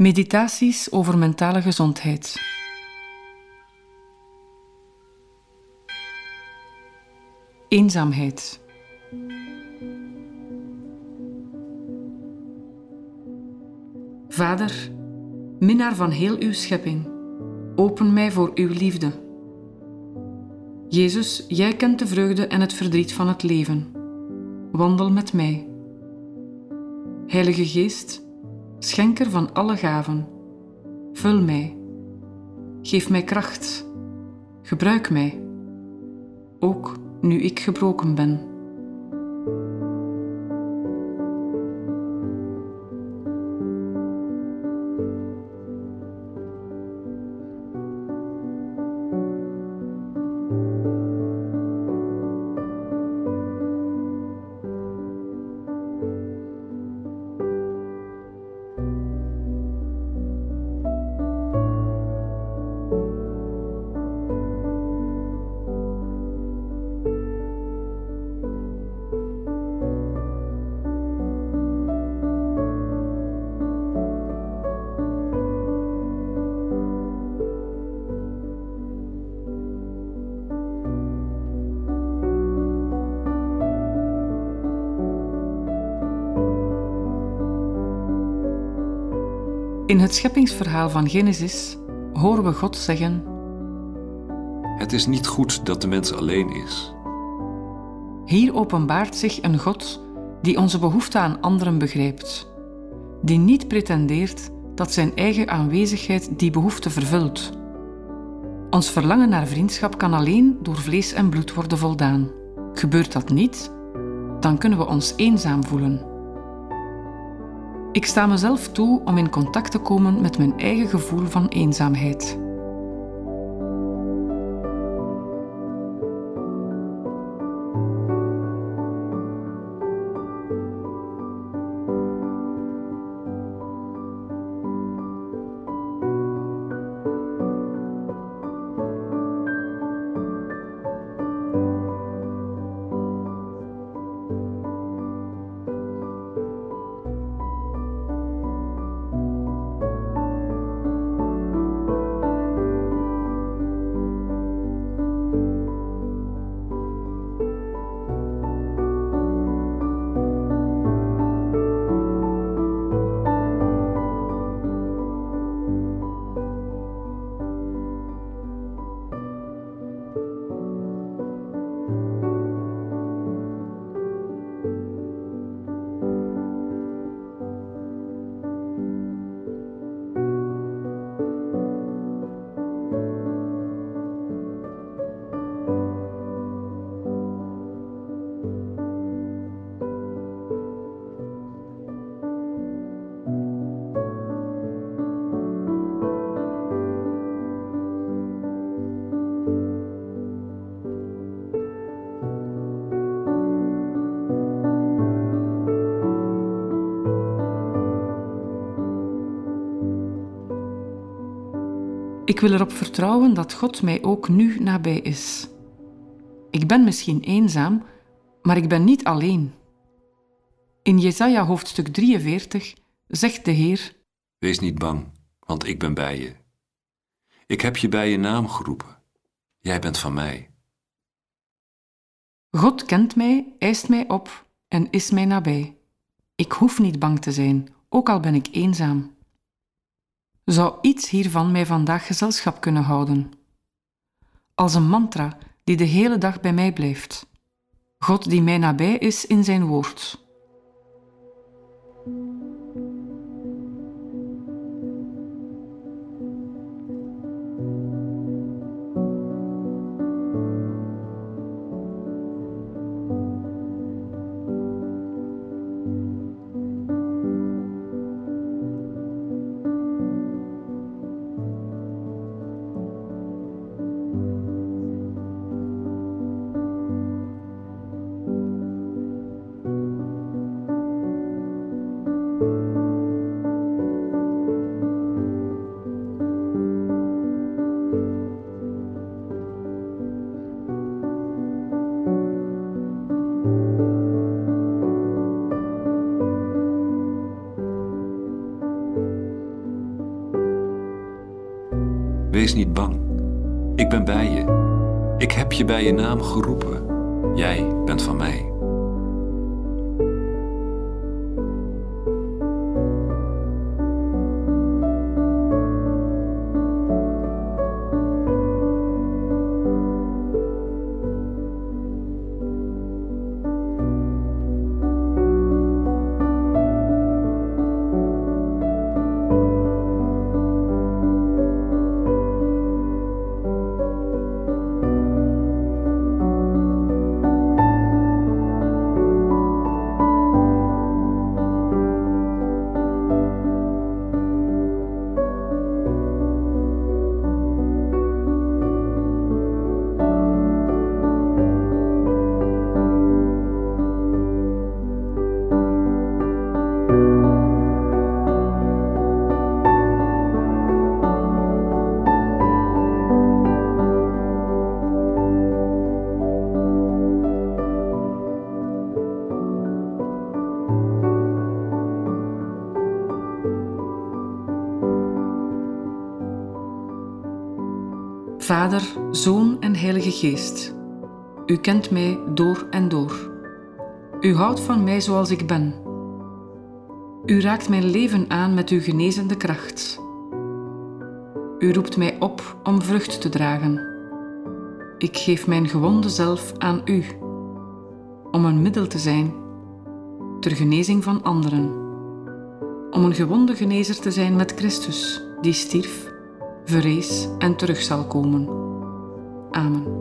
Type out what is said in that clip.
Meditaties over mentale gezondheid. Eenzaamheid. Vader, minnaar van heel uw schepping, open mij voor uw liefde. Jezus, jij kent de vreugde en het verdriet van het leven. Wandel met mij. Heilige Geest, schenker van alle gaven, vul mij. Geef mij kracht. Gebruik mij. Ook nu ik gebroken ben. In het scheppingsverhaal van Genesis horen we God zeggen: Het is niet goed dat de mens alleen is. Hier openbaart zich een God die onze behoefte aan anderen begrijpt, die niet pretendeert dat zijn eigen aanwezigheid die behoefte vervult. Ons verlangen naar vriendschap kan alleen door vlees en bloed worden voldaan. Gebeurt dat niet, dan kunnen we ons eenzaam voelen. Ik sta mezelf toe om in contact te komen met mijn eigen gevoel van eenzaamheid. Ik wil erop vertrouwen dat God mij ook nu nabij is. Ik ben misschien eenzaam, maar ik ben niet alleen. In Jesaja hoofdstuk 43 zegt de Heer: Wees niet bang, want ik ben bij je. Ik heb je bij je naam geroepen. Jij bent van mij. God kent mij, eist mij op en is mij nabij. Ik hoef niet bang te zijn, ook al ben ik eenzaam. Zou iets hiervan mij vandaag gezelschap kunnen houden? Als een mantra die de hele dag bij mij blijft. God die mij nabij is in zijn woord. Niet bang. Ik ben bij je. Ik heb je bij je naam geroepen. Jij bent van mij. Vader, Zoon en Heilige Geest, U kent mij door en door. U houdt van mij zoals ik ben. U raakt mijn leven aan met uw genezende kracht. U roept mij op om vrucht te dragen. Ik geef mijn gewonde zelf aan U, om een middel te zijn ter genezing van anderen. Om een gewonde genezer te zijn met Christus, die stierf verrees en terug zal komen. Amen.